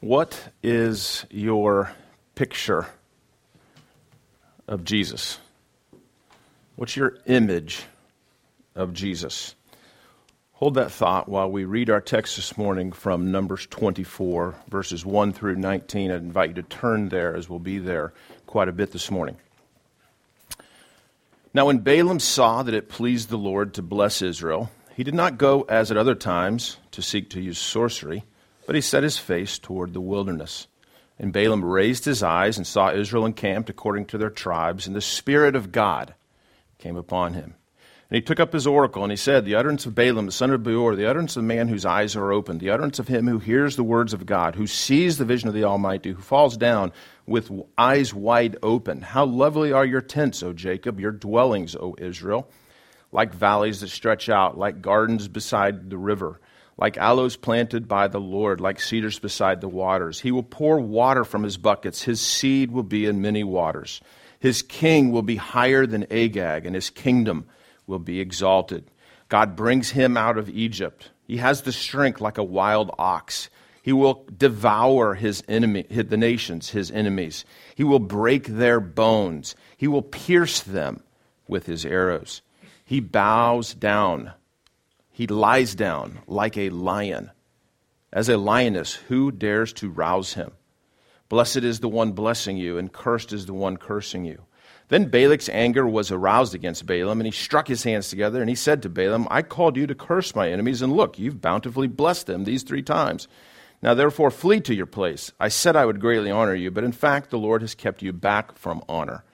What is your picture of Jesus? What's your image of Jesus? Hold that thought while we read our text this morning from Numbers 24, verses 1 through 19. I invite you to turn there as we'll be there quite a bit this morning. Now, when Balaam saw that it pleased the Lord to bless Israel, he did not go as at other times to seek to use sorcery but he set his face toward the wilderness. And Balaam raised his eyes and saw Israel encamped according to their tribes, and the Spirit of God came upon him. And he took up his oracle, and he said, The utterance of Balaam, the son of Beor, the utterance of the man whose eyes are opened, the utterance of him who hears the words of God, who sees the vision of the Almighty, who falls down with eyes wide open. How lovely are your tents, O Jacob, your dwellings, O Israel, like valleys that stretch out, like gardens beside the river like aloes planted by the Lord, like cedars beside the waters. He will pour water from his buckets. His seed will be in many waters. His king will be higher than Agag, and his kingdom will be exalted. God brings him out of Egypt. He has the strength like a wild ox. He will devour his enemy, the nations, his enemies. He will break their bones. He will pierce them with his arrows. He bows down he lies down like a lion. As a lioness, who dares to rouse him? Blessed is the one blessing you, and cursed is the one cursing you. Then Balak's anger was aroused against Balaam, and he struck his hands together, and he said to Balaam, I called you to curse my enemies, and look, you've bountifully blessed them these three times. Now therefore flee to your place. I said I would greatly honor you, but in fact the Lord has kept you back from honor.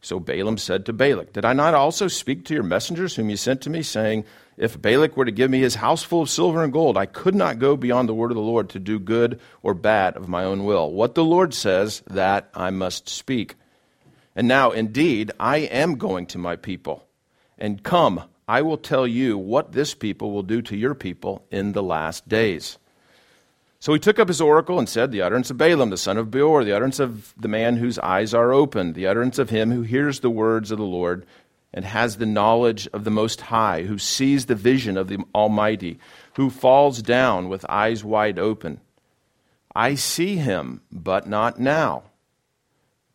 So Balaam said to Balak, Did I not also speak to your messengers whom you sent to me, saying, if Balak were to give me his house full of silver and gold, I could not go beyond the word of the Lord to do good or bad of my own will. What the Lord says, that I must speak. And now, indeed, I am going to my people. And come, I will tell you what this people will do to your people in the last days. So he took up his oracle and said, The utterance of Balaam, the son of Beor, the utterance of the man whose eyes are opened, the utterance of him who hears the words of the Lord and has the knowledge of the Most High, who sees the vision of the Almighty, who falls down with eyes wide open. I see him, but not now.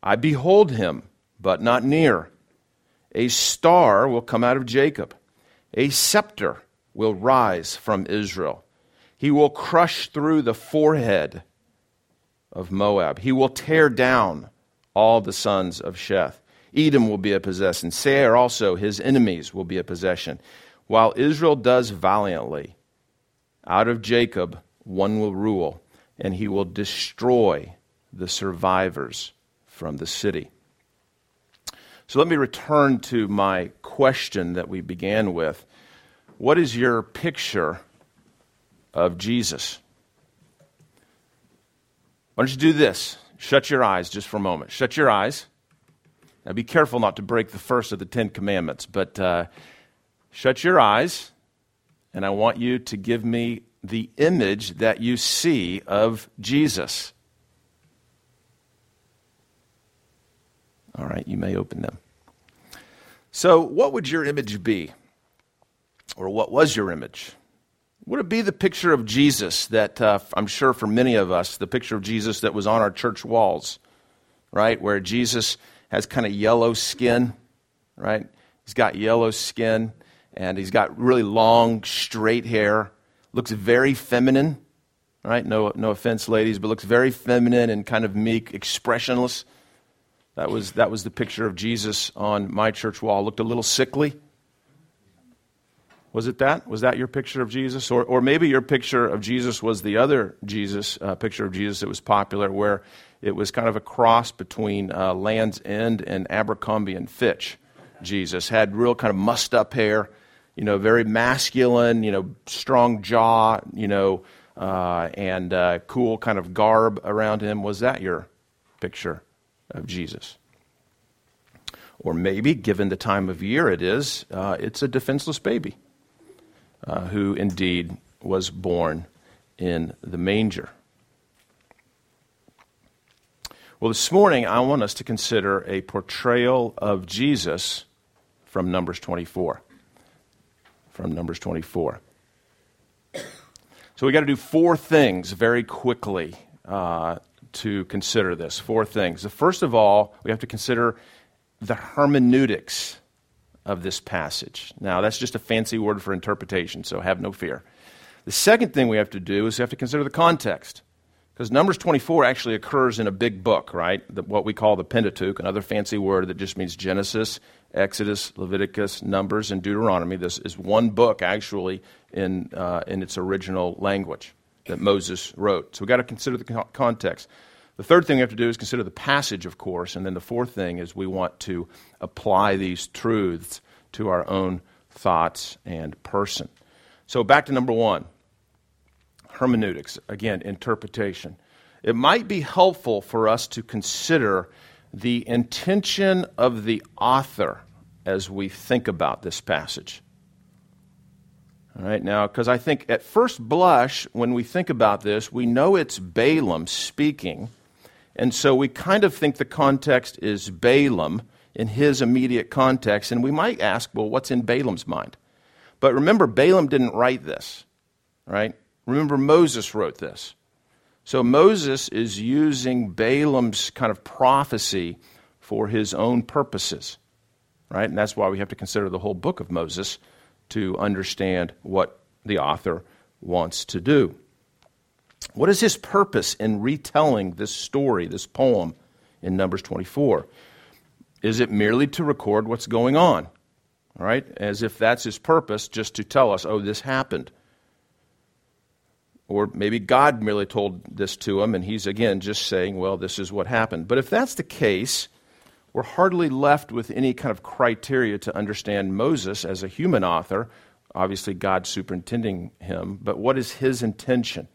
I behold him, but not near. A star will come out of Jacob, a scepter will rise from Israel. He will crush through the forehead of Moab, he will tear down all the sons of Sheth. Edom will be a possession. Seir also, his enemies, will be a possession. While Israel does valiantly, out of Jacob one will rule, and he will destroy the survivors from the city. So let me return to my question that we began with. What is your picture of Jesus? Why don't you do this? Shut your eyes just for a moment. Shut your eyes. Now, be careful not to break the first of the Ten Commandments, but uh, shut your eyes, and I want you to give me the image that you see of Jesus. All right, you may open them. So, what would your image be? Or what was your image? Would it be the picture of Jesus that uh, I'm sure for many of us, the picture of Jesus that was on our church walls, right? Where Jesus has kind of yellow skin, right? He's got yellow skin and he's got really long, straight hair. Looks very feminine, right? No, no offense, ladies, but looks very feminine and kind of meek, expressionless. That was, that was the picture of Jesus on my church wall. Looked a little sickly. Was it that? Was that your picture of Jesus? Or, or maybe your picture of Jesus was the other Jesus, uh, picture of Jesus that was popular, where it was kind of a cross between uh, Land's End and Abercrombie and Fitch. Jesus had real kind of mussed up hair, you know, very masculine, you know, strong jaw, you know, uh, and uh, cool kind of garb around him. Was that your picture of Jesus? Or maybe, given the time of year it is, uh, it's a defenseless baby uh, who indeed was born in the manger. Well, this morning I want us to consider a portrayal of Jesus from Numbers 24. From Numbers 24. So we got to do four things very quickly uh, to consider this. Four things. The first of all, we have to consider the hermeneutics of this passage. Now, that's just a fancy word for interpretation, so have no fear. The second thing we have to do is we have to consider the context. Because Numbers 24 actually occurs in a big book, right? The, what we call the Pentateuch, another fancy word that just means Genesis, Exodus, Leviticus, Numbers, and Deuteronomy. This is one book, actually, in, uh, in its original language that Moses wrote. So we've got to consider the context. The third thing we have to do is consider the passage, of course. And then the fourth thing is we want to apply these truths to our own thoughts and person. So back to number one hermeneutics, again, interpretation. It might be helpful for us to consider the intention of the author as we think about this passage. All right, now, because I think at first blush, when we think about this, we know it's Balaam speaking. And so we kind of think the context is Balaam in his immediate context. And we might ask, well, what's in Balaam's mind? But remember, Balaam didn't write this, right? Remember, Moses wrote this. So Moses is using Balaam's kind of prophecy for his own purposes, right? And that's why we have to consider the whole book of Moses to understand what the author wants to do. What is his purpose in retelling this story, this poem in Numbers 24? Is it merely to record what's going on? All right? As if that's his purpose, just to tell us, oh, this happened. Or maybe God merely told this to him, and he's again just saying, well, this is what happened. But if that's the case, we're hardly left with any kind of criteria to understand Moses as a human author. Obviously, God superintending him, but what is his intention?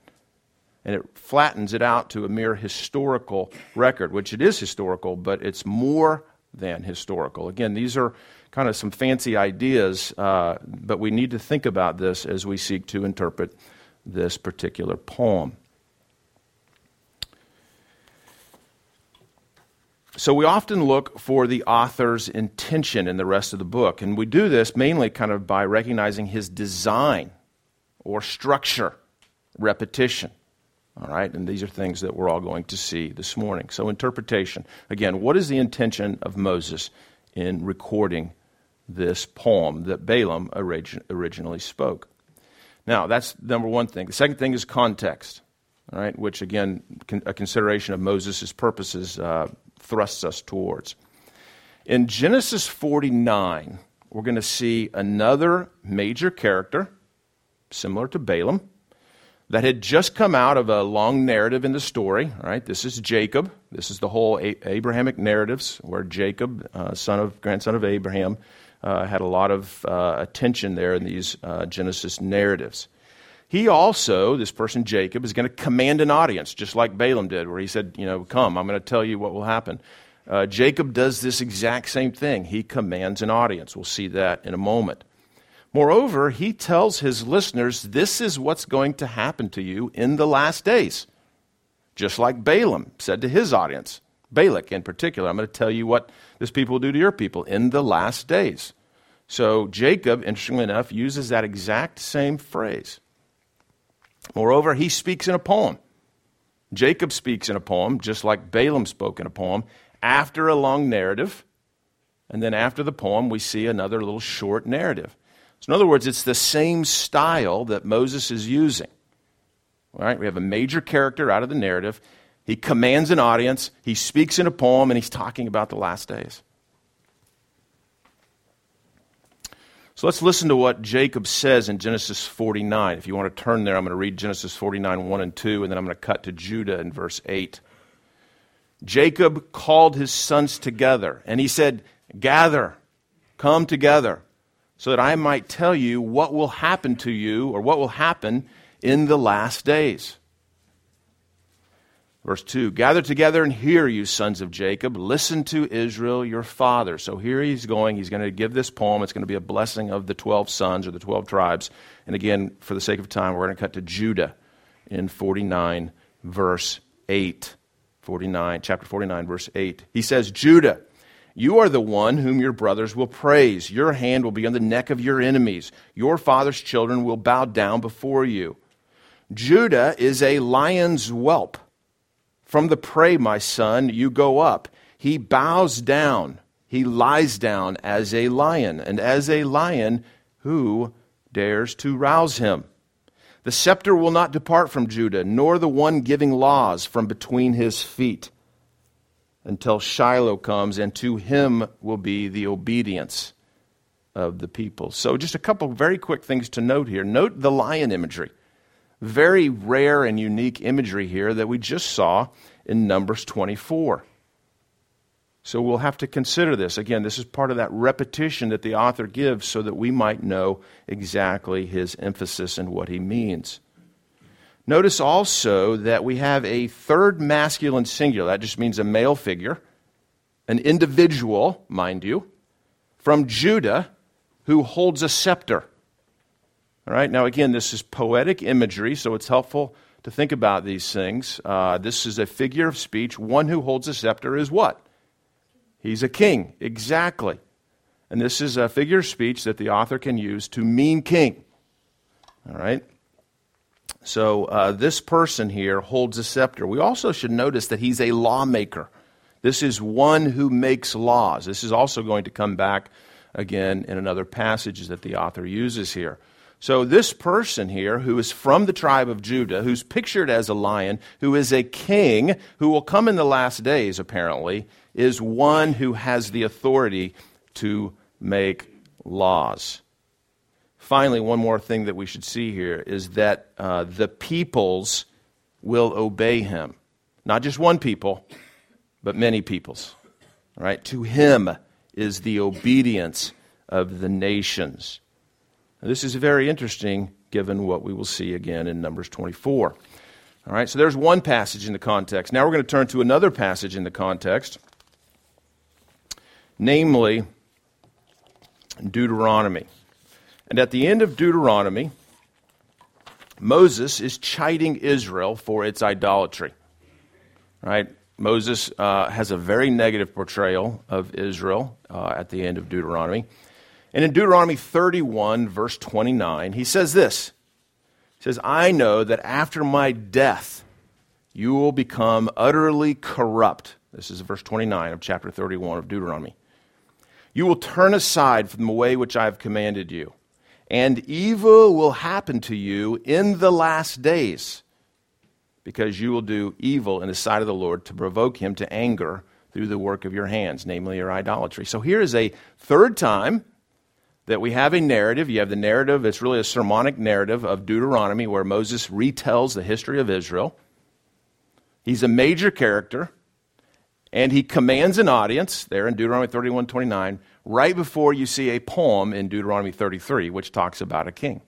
And it flattens it out to a mere historical record, which it is historical, but it's more than historical. Again, these are kind of some fancy ideas, uh, but we need to think about this as we seek to interpret this particular poem. So we often look for the author's intention in the rest of the book, and we do this mainly kind of by recognizing his design or structure, repetition. All right, and these are things that we're all going to see this morning. So, interpretation. Again, what is the intention of Moses in recording this poem that Balaam originally spoke? Now, that's number one thing. The second thing is context, all right, which again, a consideration of Moses' purposes uh, thrusts us towards. In Genesis 49, we're going to see another major character, similar to Balaam, that had just come out of a long narrative in the story. Right, this is Jacob. This is the whole Abrahamic narratives, where Jacob, uh, son of grandson of Abraham, uh, had a lot of uh, attention there in these uh, Genesis narratives. He also, this person Jacob, is going to command an audience, just like Balaam did, where he said, You know, come, I'm going to tell you what will happen. Uh, Jacob does this exact same thing. He commands an audience. We'll see that in a moment. Moreover, he tells his listeners, This is what's going to happen to you in the last days. Just like Balaam said to his audience. Balak in particular. I'm going to tell you what this people will do to your people in the last days. So Jacob, interestingly enough, uses that exact same phrase. Moreover, he speaks in a poem. Jacob speaks in a poem, just like Balaam spoke in a poem, after a long narrative. And then after the poem, we see another little short narrative. So, in other words, it's the same style that Moses is using. All right, we have a major character out of the narrative, he commands an audience, he speaks in a poem, and he's talking about the last days. So let's listen to what Jacob says in Genesis 49. If you want to turn there, I'm going to read Genesis 49, 1 and 2, and then I'm going to cut to Judah in verse 8. Jacob called his sons together, and he said, Gather, come together, so that I might tell you what will happen to you, or what will happen in the last days. Verse 2 Gather together and hear, you sons of Jacob. Listen to Israel, your father. So here he's going. He's going to give this poem. It's going to be a blessing of the 12 sons or the 12 tribes. And again, for the sake of time, we're going to cut to Judah in 49, verse 8. 49, chapter 49, verse 8. He says, Judah, you are the one whom your brothers will praise. Your hand will be on the neck of your enemies. Your father's children will bow down before you. Judah is a lion's whelp From the prey, my son, you go up. He bows down, he lies down as a lion, and as a lion, who dares to rouse him? The scepter will not depart from Judah, nor the one giving laws from between his feet, until Shiloh comes, and to him will be the obedience of the people. So, just a couple very quick things to note here. Note the lion imagery. Very rare and unique imagery here that we just saw in Numbers 24. So we'll have to consider this. Again, this is part of that repetition that the author gives so that we might know exactly his emphasis and what he means. Notice also that we have a third masculine singular. That just means a male figure, an individual, mind you, from Judah who holds a scepter. All right, now again, this is poetic imagery, so it's helpful to think about these things. Uh, this is a figure of speech. One who holds a scepter is what? He's a king, exactly. And this is a figure of speech that the author can use to mean king. All right? So uh, this person here holds a scepter. We also should notice that he's a lawmaker. This is one who makes laws. This is also going to come back again in another passage that the author uses here. So, this person here, who is from the tribe of Judah, who's pictured as a lion, who is a king, who will come in the last days, apparently, is one who has the authority to make laws. Finally, one more thing that we should see here is that uh, the peoples will obey him. Not just one people, but many peoples. Right? To him is the obedience of the nations. Now, this is very interesting given what we will see again in Numbers 24. All right, so there's one passage in the context. Now we're going to turn to another passage in the context, namely Deuteronomy. And at the end of Deuteronomy, Moses is chiding Israel for its idolatry. Right? Moses uh, has a very negative portrayal of Israel uh, at the end of Deuteronomy. And in Deuteronomy 31, verse 29, he says this He says, I know that after my death, you will become utterly corrupt. This is verse 29 of chapter 31 of Deuteronomy. You will turn aside from the way which I have commanded you, and evil will happen to you in the last days because you will do evil in the sight of the Lord to provoke him to anger through the work of your hands, namely your idolatry. So here is a third time that we have a narrative. You have the narrative, it's really a sermonic narrative of Deuteronomy where Moses retells the history of Israel. He's a major character, and he commands an audience there in Deuteronomy 31 29, right before you see a poem in Deuteronomy 33, which talks about a king.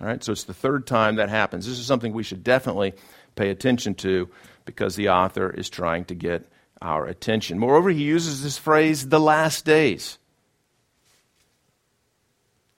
All right, so it's the third time that happens. This is something we should definitely pay attention to because the author is trying to get our attention. Moreover, he uses this phrase, the last days.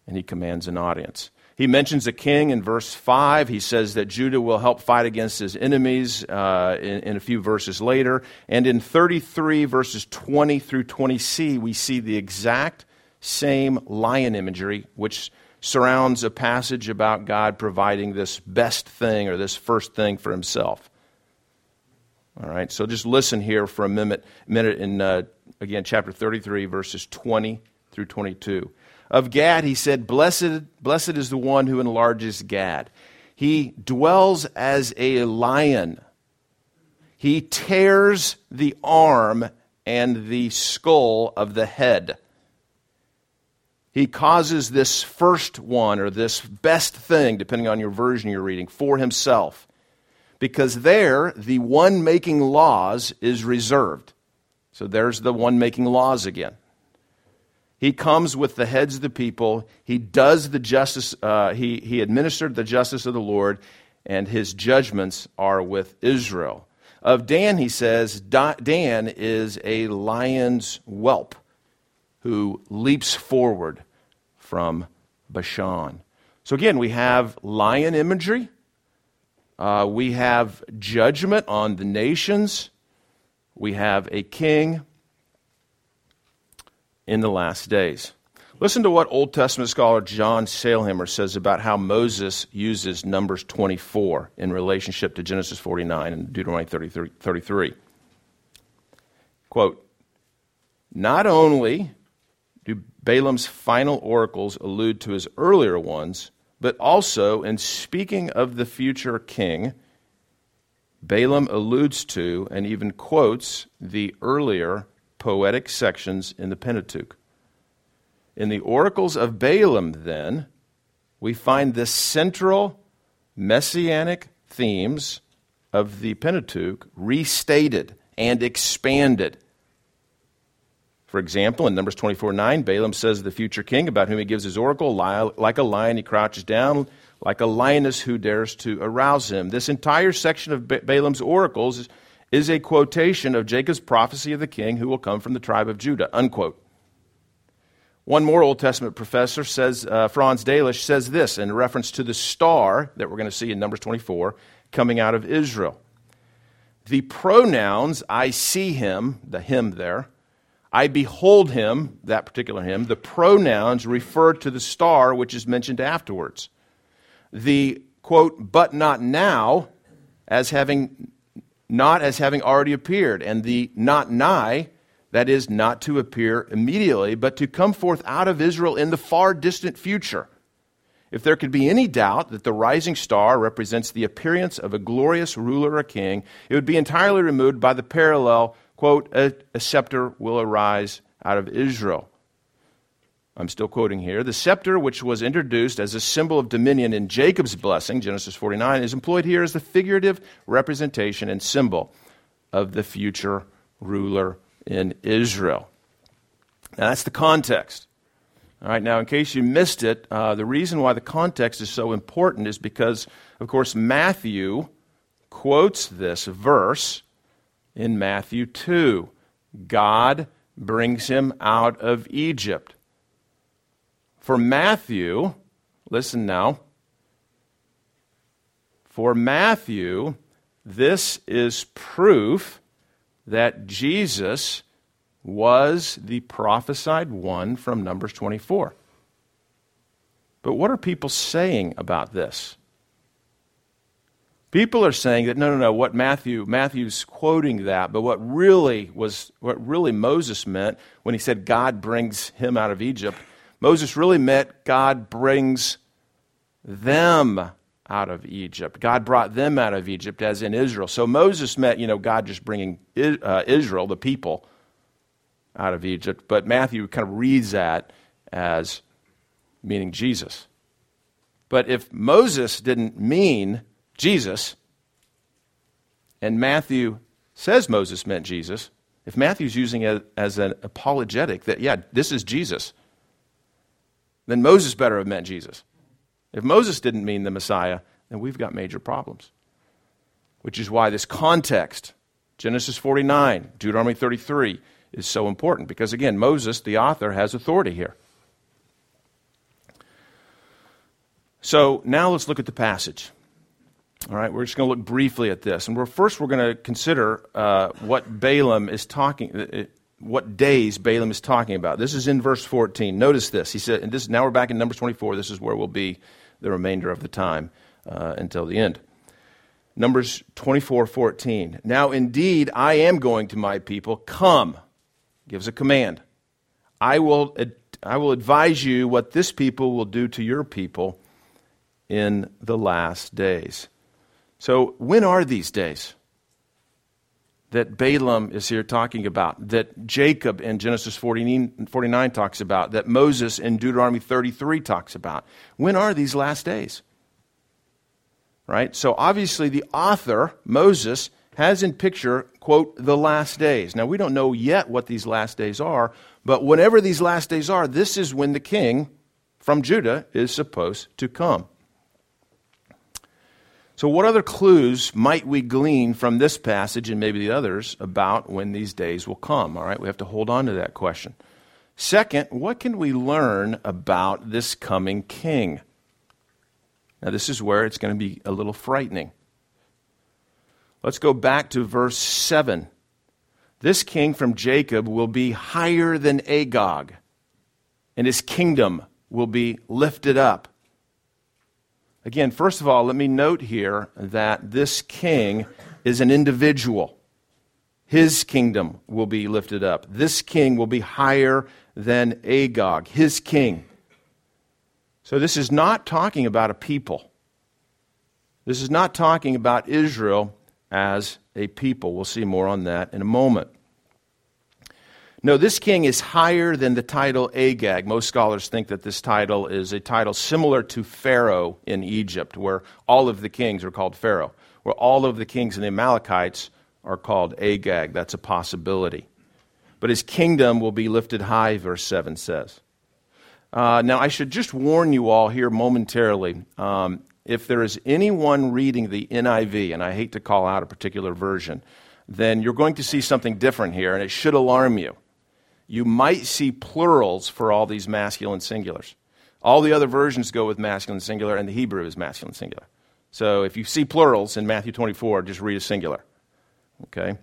And he commands an audience. He mentions a king in verse 5. He says that Judah will help fight against his enemies uh, in, in, a few verses later. And in 33, verses 20 through 20c, we see the exact same lion imagery, which surrounds a passage about God providing this best thing or this first thing for himself. All right, so just listen here for a minute, minute in, uh, again, chapter 33, verses 20 through 22. Of Gad, he said, Blessed, blessed is the one who enlarges Gad. He dwells as a lion. He tears the arm and the skull of the head he causes this first one or this best thing, depending on your version you're reading, for himself. Because there, the one making laws is reserved. So there's the one making laws again. He comes with the heads of the people. He does the justice, uh, he, he administered the justice of the Lord, and his judgments are with Israel. Of Dan, he says, Dan is a lion's whelp who leaps forward from Bashan. So again, we have lion imagery. Uh, we have judgment on the nations. We have a king in the last days. Listen to what Old Testament scholar John Sailhamer says about how Moses uses Numbers 24 in relationship to Genesis 49 and Deuteronomy 33. Quote, Not only do Balaam's final oracles allude to his earlier ones, but also in speaking of the future king, Balaam alludes to and even quotes the earlier poetic sections in the Pentateuch. In the oracles of Balaam, then, we find the central messianic themes of the Pentateuch restated and expanded. For example, in Numbers 24 9, Balaam says the future king about whom he gives his oracle, like a lion, he crouches down, like a lioness who dares to arouse him. This entire section of Balaam's oracles is, a quotation of Jacob's prophecy of the king who will come from the tribe of Judah. Unquote. One more Old Testament professor says, uh, Franz Delitzsch says this in reference to the star that we're going to see in Numbers 24 coming out of Israel. The pronouns, I see him, the him there, I behold him, that particular him, the pronouns refer to the star which is mentioned afterwards. The quote, but not now, as having not as having already appeared, and the not nigh that is, not to appear immediately, but to come forth out of Israel in the far distant future. If there could be any doubt that the rising star represents the appearance of a glorious ruler or king, it would be entirely removed by the parallel, quote, a, a scepter will arise out of Israel. I'm still quoting here. The scepter, which was introduced as a symbol of dominion in Jacob's blessing, Genesis 49, is employed here as the figurative representation and symbol of the future ruler in Israel. Now, that's the context. All right, now, in case you missed it, uh, the reason why the context is so important is because, of course, Matthew quotes this verse in Matthew 2. God brings him out of Egypt. For Matthew, listen now, for Matthew, this is proof that Jesus was the prophesied one from Numbers 24. But what are people saying about this? People are saying that no, no, no. What Matthew Matthew's quoting that, but what really was what really Moses meant when he said God brings him out of Egypt, Moses really meant God brings them out of Egypt. God brought them out of Egypt, as in Israel. So Moses met, you know, God just bringing uh, Israel, the people, out of Egypt. But Matthew kind of reads that as meaning Jesus. But if Moses didn't mean Jesus, and Matthew says Moses meant Jesus, if Matthew's using it as an apologetic that, yeah, this is Jesus, then Moses better have meant Jesus. If Moses didn't mean the Messiah, then we've got major problems. Which is why this context, Genesis 49, Deuteronomy 33, is so important. Because again, Moses, the author, has authority here. So now let's look at the passage. All right, we're just going to look briefly at this. And we're, first, we're going to consider uh, what Balaam is talking, uh, what days Balaam is talking about. This is in verse 14. Notice this. He said, and this, now we're back in Numbers 24. This is where we'll be the remainder of the time uh, until the end. Numbers 24 14. Now indeed, I am going to my people. Come, gives a command. I will, I will advise you what this people will do to your people in the last days. So, when are these days that Balaam is here talking about, that Jacob in Genesis 49, 49 talks about, that Moses in Deuteronomy 33 talks about? When are these last days? right? So obviously, the author, Moses, has in picture, quote, the last days. Now, we don't know yet what these last days are, but whenever these last days are, this is when the king from Judah is supposed to come. So, what other clues might we glean from this passage and maybe the others about when these days will come? All right, we have to hold on to that question. Second, what can we learn about this coming king? Now, this is where it's going to be a little frightening. Let's go back to verse 7. This king from Jacob will be higher than Agag. and his kingdom will be lifted up. Again, first of all, let me note here that this king is an individual. His kingdom will be lifted up. This king will be higher than Agag, his king. So, this is not talking about a people. This is not talking about Israel as a people. We'll see more on that in a moment. No, this king is higher than the title Agag. Most scholars think that this title is a title similar to Pharaoh in Egypt, where all of the kings are called Pharaoh, where all of the kings in the Amalekites are called Agag. That's a possibility. But his kingdom will be lifted high, verse 7 says. Uh, now, I should just warn you all here momentarily. Um, if there is anyone reading the NIV, and I hate to call out a particular version, then you're going to see something different here, and it should alarm you you might see plurals for all these masculine singulars. All the other versions go with masculine singular, and the Hebrew is masculine singular. So if you see plurals in Matthew 24, just read a singular. Okay?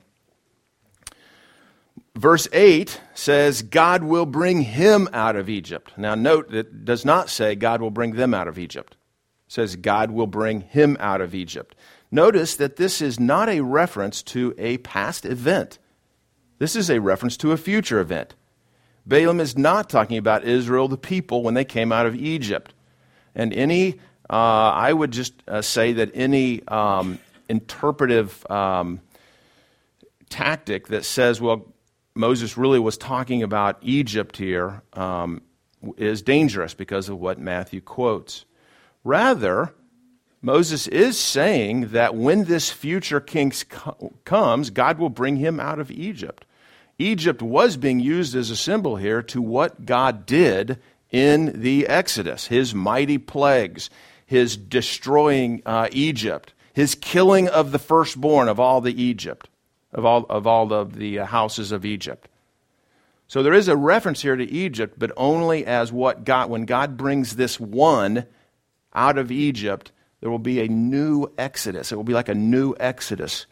Verse 8 says, God will bring him out of Egypt. Now, note that it does not say God will bring them out of Egypt. It says God will bring him out of Egypt. Notice that this is not a reference to a past event. This is a reference to a future event. Balaam is not talking about Israel, the people, when they came out of Egypt. And any, uh, I would just uh, say that any um, interpretive um, tactic that says, well, Moses really was talking about Egypt here um, is dangerous because of what Matthew quotes. Rather, Moses is saying that when this future king comes, God will bring him out of Egypt. Egypt was being used as a symbol here to what God did in the Exodus, his mighty plagues, his destroying uh, Egypt, his killing of the firstborn of all the Egypt, of all of all of the uh, houses of Egypt. So there is a reference here to Egypt, but only as what God when God brings this one out of Egypt, there will be a new exodus. It will be like a new exodus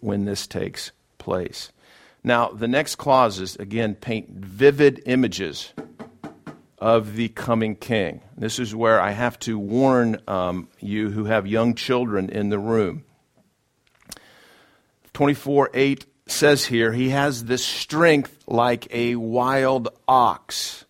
when this takes place. Now, the next clauses, again, paint vivid images of the coming king. This is where I have to warn um, you who have young children in the room. 24 8 says here, he has this strength like a wild ox.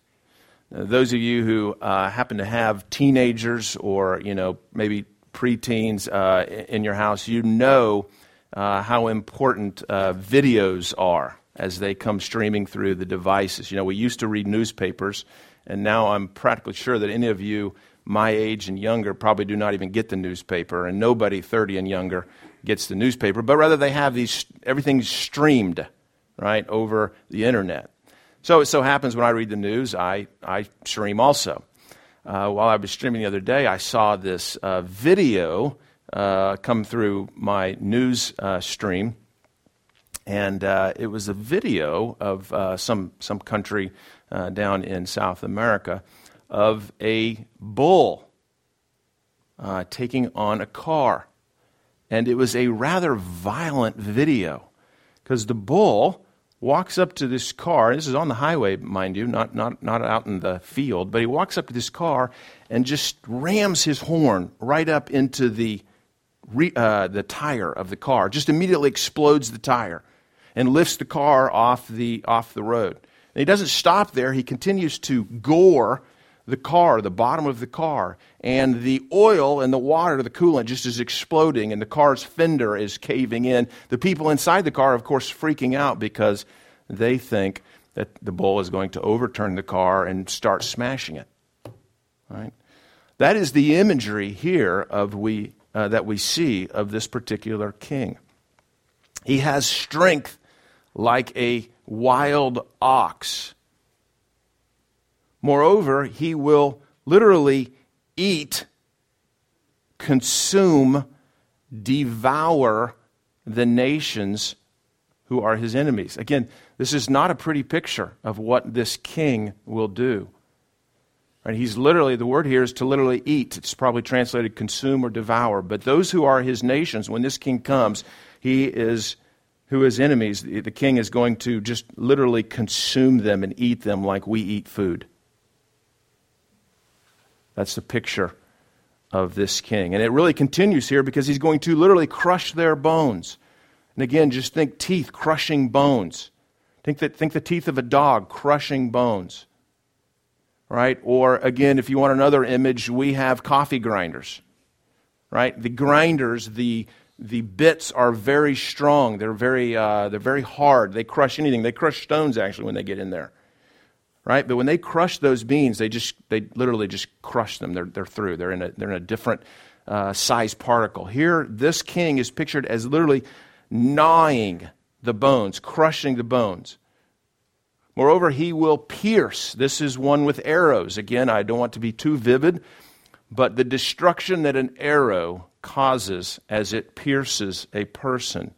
Now, those of you who uh, happen to have teenagers or, you know, maybe preteens uh, in your house, you know uh, how important uh, videos are as they come streaming through the devices. You know, we used to read newspapers, and now I'm practically sure that any of you my age and younger probably do not even get the newspaper, and nobody 30 and younger gets the newspaper, but rather they have these, everything's streamed, right, over the internet. So it so happens when I read the news, I, I stream also. Uh, while I was streaming the other day, I saw this uh, video uh, come through my news uh, stream, and uh, it was a video of uh, some some country down in South America of a bull taking on a car, and it was a rather violent video because the bull walks up to this car. This is on the highway, mind you, not not not out in the field, but he walks up to this car and just rams his horn right up into the re, uh, the tire of the car, just immediately explodes the tire and lifts the car off the, off the road. And he doesn't stop there, he continues to gore the car, the bottom of the car, and the oil and the water, the coolant, just is exploding, and the car's fender is caving in. The people inside the car, of course, freaking out because they think that the bull is going to overturn the car and start smashing it. Right? That is the imagery here of we uh, that we see of this particular king. He has strength like a wild ox. Moreover, he will literally eat, consume, devour the nations who are his enemies. Again, this is not a pretty picture of what this king will do. Right? He's literally, the word here is to literally eat. It's probably translated consume or devour. But those who are his nations, when this king comes, he is, who is enemies, the king is going to just literally consume them and eat them like we eat food. That's the picture of this king. And it really continues here because he's going to literally crush their bones. And again, just think teeth crushing bones. Think, that, think the teeth of a dog crushing bones. Right? Or again, if you want another image, we have coffee grinders. Right? The grinders, the, the bits are very strong. They're very, uh, they're very hard. They crush anything. They crush stones actually when they get in there right? But when they crush those beans, they just they literally just crush them. They're they're through. They're in a they're in a different uh, size particle. Here, this king is pictured as literally gnawing the bones, crushing the bones. Moreover, he will pierce. This is one with arrows. Again, I don't want to be too vivid, but the destruction that an arrow causes as it pierces a person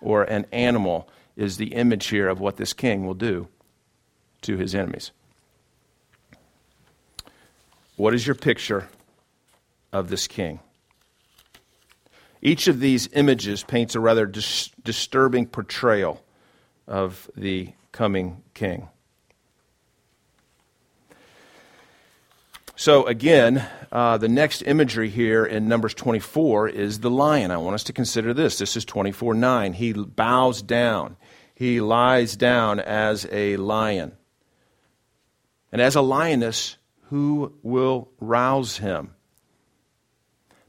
or an animal is the image here of what this king will do to his enemies. What is your picture of this king? Each of these images paints a rather dis- disturbing portrayal of the coming king. So, again, uh, the next imagery here in Numbers 24 is the lion. I want us to consider this. This is 24 9. He bows down, he lies down as a lion. And as a lioness, who will rouse him?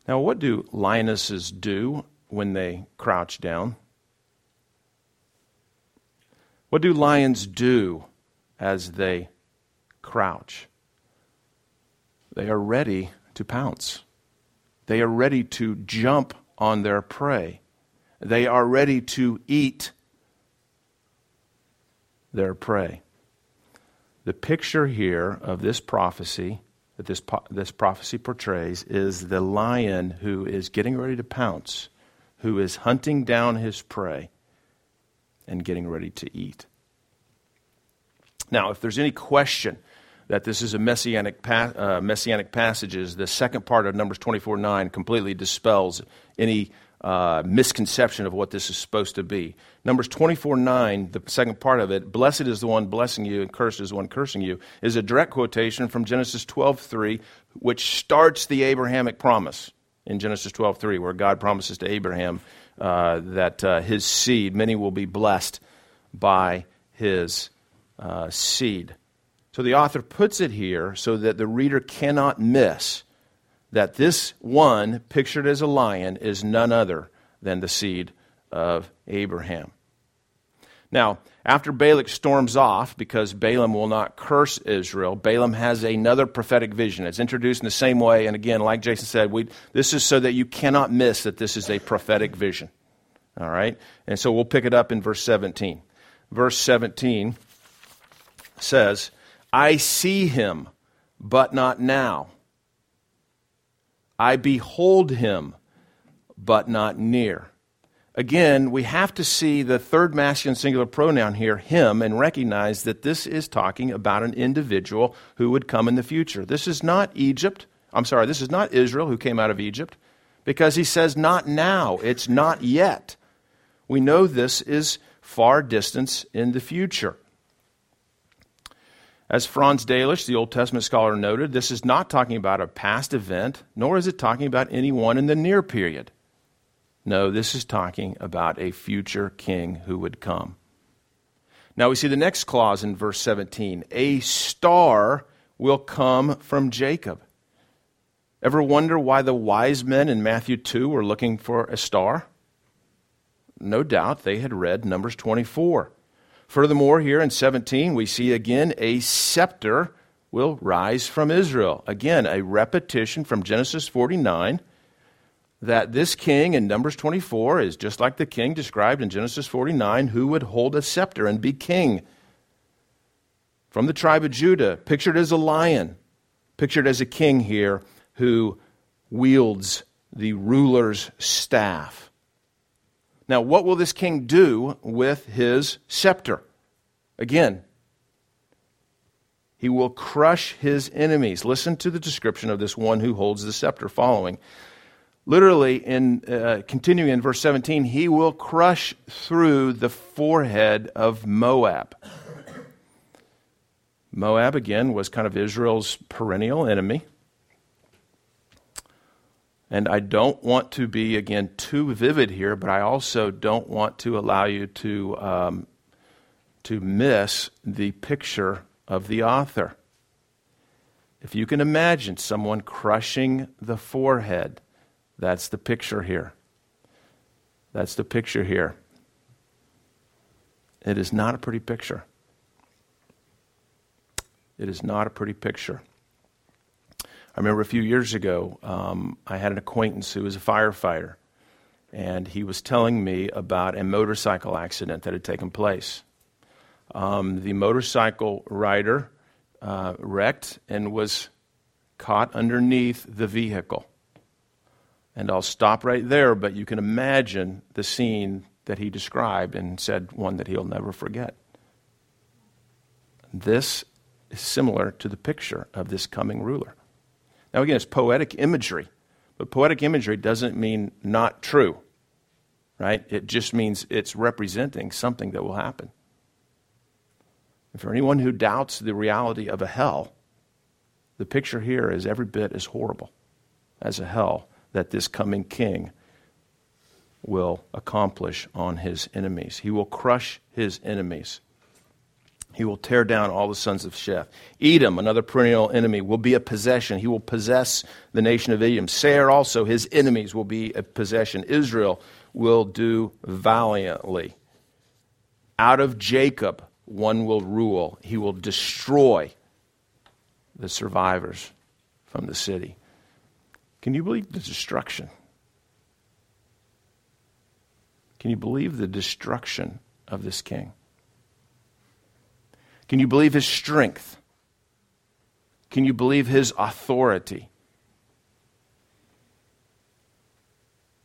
Now, what do lionesses do when they crouch down? What do lions do as they crouch? They are ready to pounce. They are ready to jump on their prey. They are ready to eat their prey. The picture here of this prophecy that this, this prophecy portrays is the lion who is getting ready to pounce, who is hunting down his prey and getting ready to eat. Now, if there's any question that this is a messianic, pa- uh, messianic passages, the second part of Numbers 24 9 completely dispels any uh, misconception of what this is supposed to be. Numbers 24 9, the second part of it, blessed is the one blessing you and cursed is the one cursing you, is a direct quotation from Genesis 12 3, which starts the Abrahamic promise in Genesis 12 3, where God promises to Abraham uh, that uh, his seed, many will be blessed by his uh, seed. So the author puts it here so that the reader cannot miss that this one, pictured as a lion, is none other than the seed of Abraham. Now, after Balak storms off, because Balaam will not curse Israel, Balaam has another prophetic vision. It's introduced in the same way, and again, like Jason said, we, this is so that you cannot miss that this is a prophetic vision. All right? And so we'll pick it up in verse 17. Verse 17 says, I see him, but not now. I behold him, but not near. Again, we have to see the third masculine singular pronoun here, him, and recognize that this is talking about an individual who would come in the future. This is not Egypt. I'm sorry, this is not Israel who came out of Egypt, because he says not now. It's not yet. We know this is far distance in the future. As Franz Delitzsch, the Old Testament scholar, noted, this is not talking about a past event, nor is it talking about anyone in the near period. No, this is talking about a future king who would come. Now we see the next clause in verse 17 a star will come from Jacob. Ever wonder why the wise men in Matthew 2 were looking for a star? No doubt they had read Numbers 24. Furthermore, here in 17, we see again a scepter will rise from Israel. Again, a repetition from Genesis 49 that this king in Numbers 24 is just like the king described in Genesis 49 who would hold a scepter and be king. From the tribe of Judah, pictured as a lion, pictured as a king here who wields the ruler's staff. Now, what will this king do with his scepter? Again, he will crush his enemies. Listen to the description of this one who holds the scepter following. Literally, in uh, continuing in verse 17, he will crush through the forehead of Moab. Moab, again, was kind of Israel's perennial enemy. And I don't want to be, again, too vivid here, but I also don't want to allow you to, um, to miss the picture of the author. If you can imagine someone crushing the forehead, that's the picture here. That's the picture here. It is not a pretty picture. It is not a pretty picture. I remember a few years ago, um, I had an acquaintance who was a firefighter, and he was telling me about a motorcycle accident that had taken place. Um, the motorcycle rider uh, wrecked and was caught underneath the vehicle. And I'll stop right there, but you can imagine the scene that he described and said one that he'll never forget. This is similar to the picture of this coming ruler. Now, again, it's poetic imagery, but poetic imagery doesn't mean not true, right? It just means it's representing something that will happen. And for anyone who doubts the reality of a hell, the picture here is every bit as horrible as a hell that this coming king will accomplish on his enemies. He will crush his enemies. He will tear down all the sons of Sheth. Edom, another perennial enemy, will be a possession. He will possess the nation of Edom. Seir also, his enemies, will be a possession. Israel will do valiantly. Out of Jacob, one will rule. He will destroy the survivors from the city. Can you believe the destruction? Can you believe the destruction of this king? Can you believe his strength? Can you believe his authority?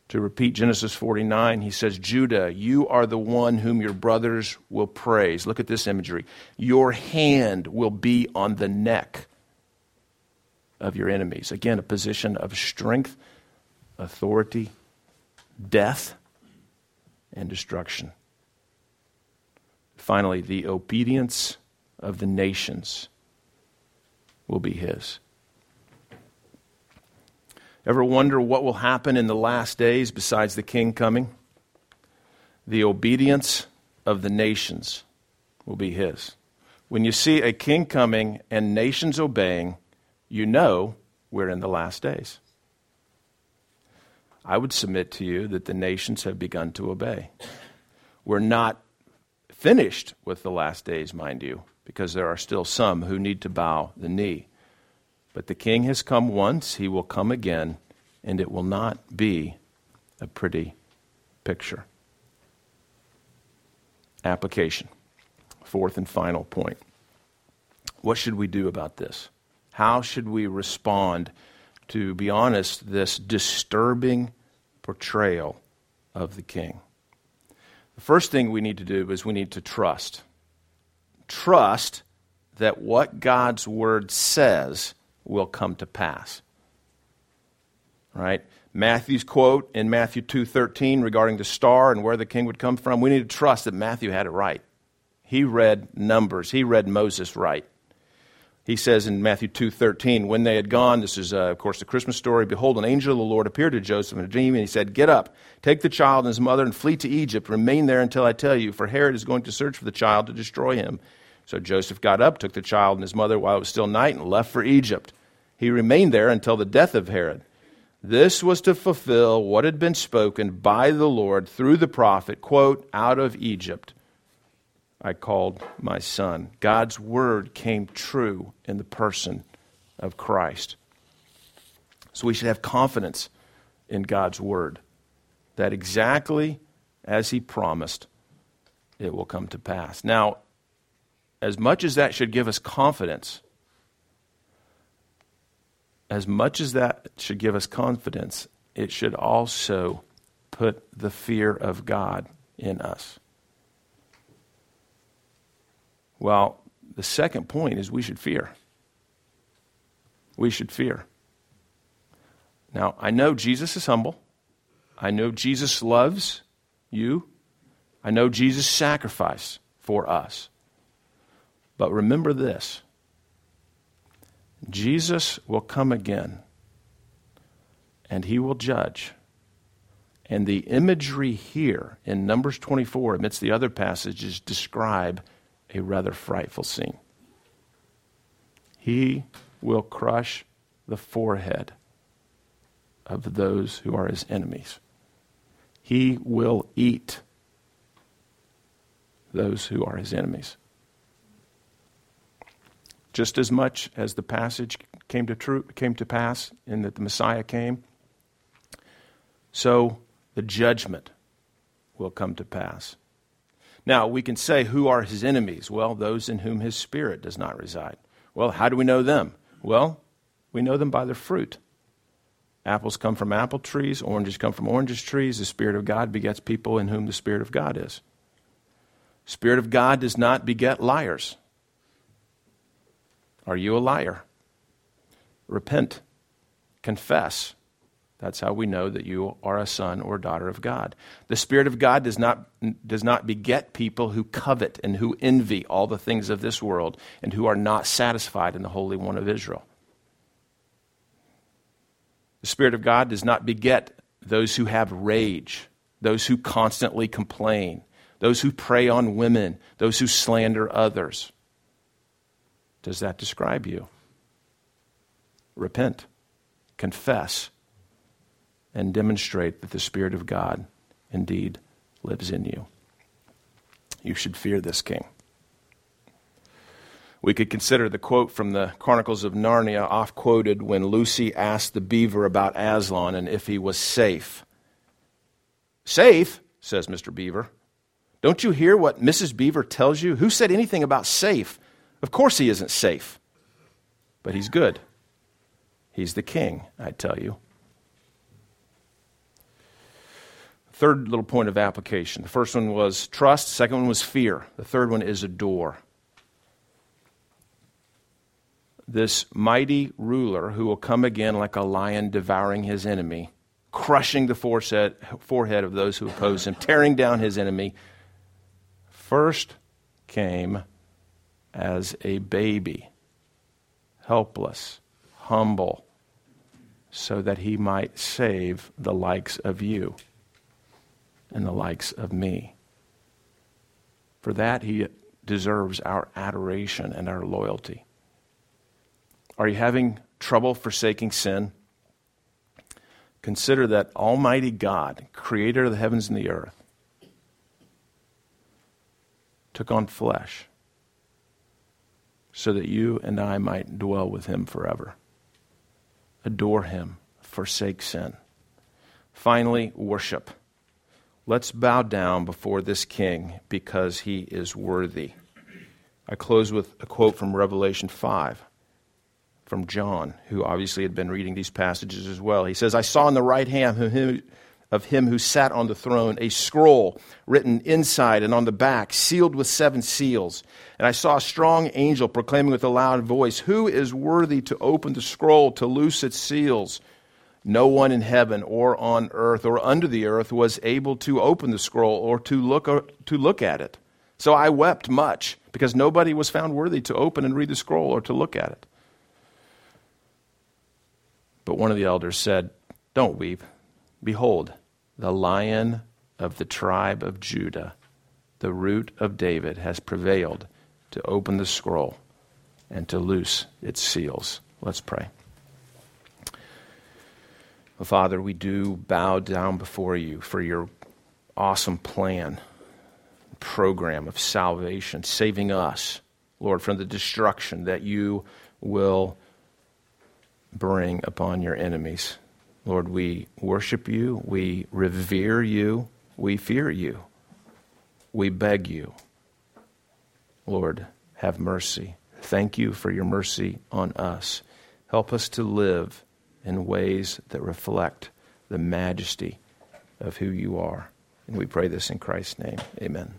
To repeat Genesis 49, he says, Judah, you are the one whom your brothers will praise. Look at this imagery. Your hand will be on the neck of your enemies. Again, a position of strength, authority, death, and destruction. Finally, the obedience of the nations will be his. Ever wonder what will happen in the last days besides the king coming? The obedience of the nations will be his. When you see a king coming and nations obeying, you know we're in the last days. I would submit to you that the nations have begun to obey. We're not finished with the last days, mind you because there are still some who need to bow the knee. But the king has come once, he will come again, and it will not be a pretty picture. Application. Fourth and final point. What should we do about this? How should we respond to, be honest, this disturbing portrayal of the king? The first thing we need to do is we need to trust trust that what God's word says will come to pass. Right? Matthew's quote in Matthew 2:13 regarding the star and where the king would come from, we need to trust that Matthew had it right. He read numbers. He read Moses right. He says in Matthew 2:13, when they had gone, this is uh, of course the Christmas story, behold an angel of the Lord appeared to Joseph in a dream and he said, "Get up, take the child and his mother and flee to Egypt, remain there until I tell you, for Herod is going to search for the child to destroy him." So Joseph got up, took the child and his mother while it was still night, and left for Egypt. He remained there until the death of Herod. This was to fulfill what had been spoken by the Lord through the prophet, quote, out of Egypt I called my son. God's word came true in the person of Christ. So we should have confidence in God's word that exactly as he promised, it will come to pass. Now, as much as that should give us confidence, as much as that should give us confidence, it should also put the fear of God in us. Well, the second point is we should fear. We should fear. Now, I know Jesus is humble. I know Jesus loves you. I know Jesus sacrificed for us. But remember this Jesus will come again, and he will judge. And the imagery here in Numbers 24, amidst the other passages, describe a rather frightful scene. He will crush the forehead of those who are his enemies. He will eat those who are his enemies. Just as much as the passage came to, true, came to pass in that the Messiah came, so the judgment will come to pass. Now, we can say, who are his enemies? Well, those in whom his spirit does not reside. Well, how do we know them? Well, we know them by their fruit. Apples come from apple trees, oranges come from oranges trees. The Spirit of God begets people in whom the Spirit of God is. Spirit of God does not beget liars. Are you a liar? Repent. Confess. That's how we know that you are a son or daughter of God. The Spirit of God does not, does not beget people who covet and who envy all the things of this world and who are not satisfied in the Holy One of Israel. The Spirit of God does not beget those who have rage, those who constantly complain, those who prey on women, those who slander others. Does that describe you? Repent, confess and demonstrate that the Spirit of God indeed lives in you. You should fear this king. We could consider the quote from the Chronicles of Narnia, oft quoted when Lucy asked the beaver about Aslan and if he was safe. Safe, says Mr. Beaver. Don't you hear what Mrs. Beaver tells you? Who said anything about safe? Of course he isn't safe, but he's good. He's the king, I tell you. Third little point of application. The first one was trust, second one was fear. The third one is adore. This mighty ruler who will come again like a lion devouring his enemy, crushing the forehead, forehead of those who oppose him, tearing down his enemy, first came as a baby, helpless, humble, so that he might save the likes of you and the likes of me. For that, he deserves our adoration and our loyalty. Are you having trouble forsaking sin? Consider that Almighty God, creator of the heavens and the earth, took on flesh so that you and I might dwell with him forever. Adore him, forsake sin. Finally, worship. Let's bow down before this king because he is worthy. I close with a quote from Revelation 5 from John, who obviously had been reading these passages as well. He says, I saw in the right hand of him who sat on the throne a scroll written inside and on the back, sealed with seven seals. And I saw a strong angel proclaiming with a loud voice, Who is worthy to open the scroll, to loose its seals? No one in heaven or on earth or under the earth was able to open the scroll or to look, or, to look at it. So I wept much because nobody was found worthy to open and read the scroll or to look at it. But one of the elders said, Don't weep. Behold, the lion of the tribe of Judah, the root of David, has prevailed to open the scroll and to loose its seals. Let's pray. Father, we do bow down before you for your awesome plan, program of salvation, saving us, Lord, from the destruction that you will bring upon your enemies. Lord, we worship you, we revere you, we fear you, we beg you. Lord, have mercy. Thank you for your mercy on us. Help us to live in ways that reflect the majesty of who you are. And we pray this in Christ's name. Amen.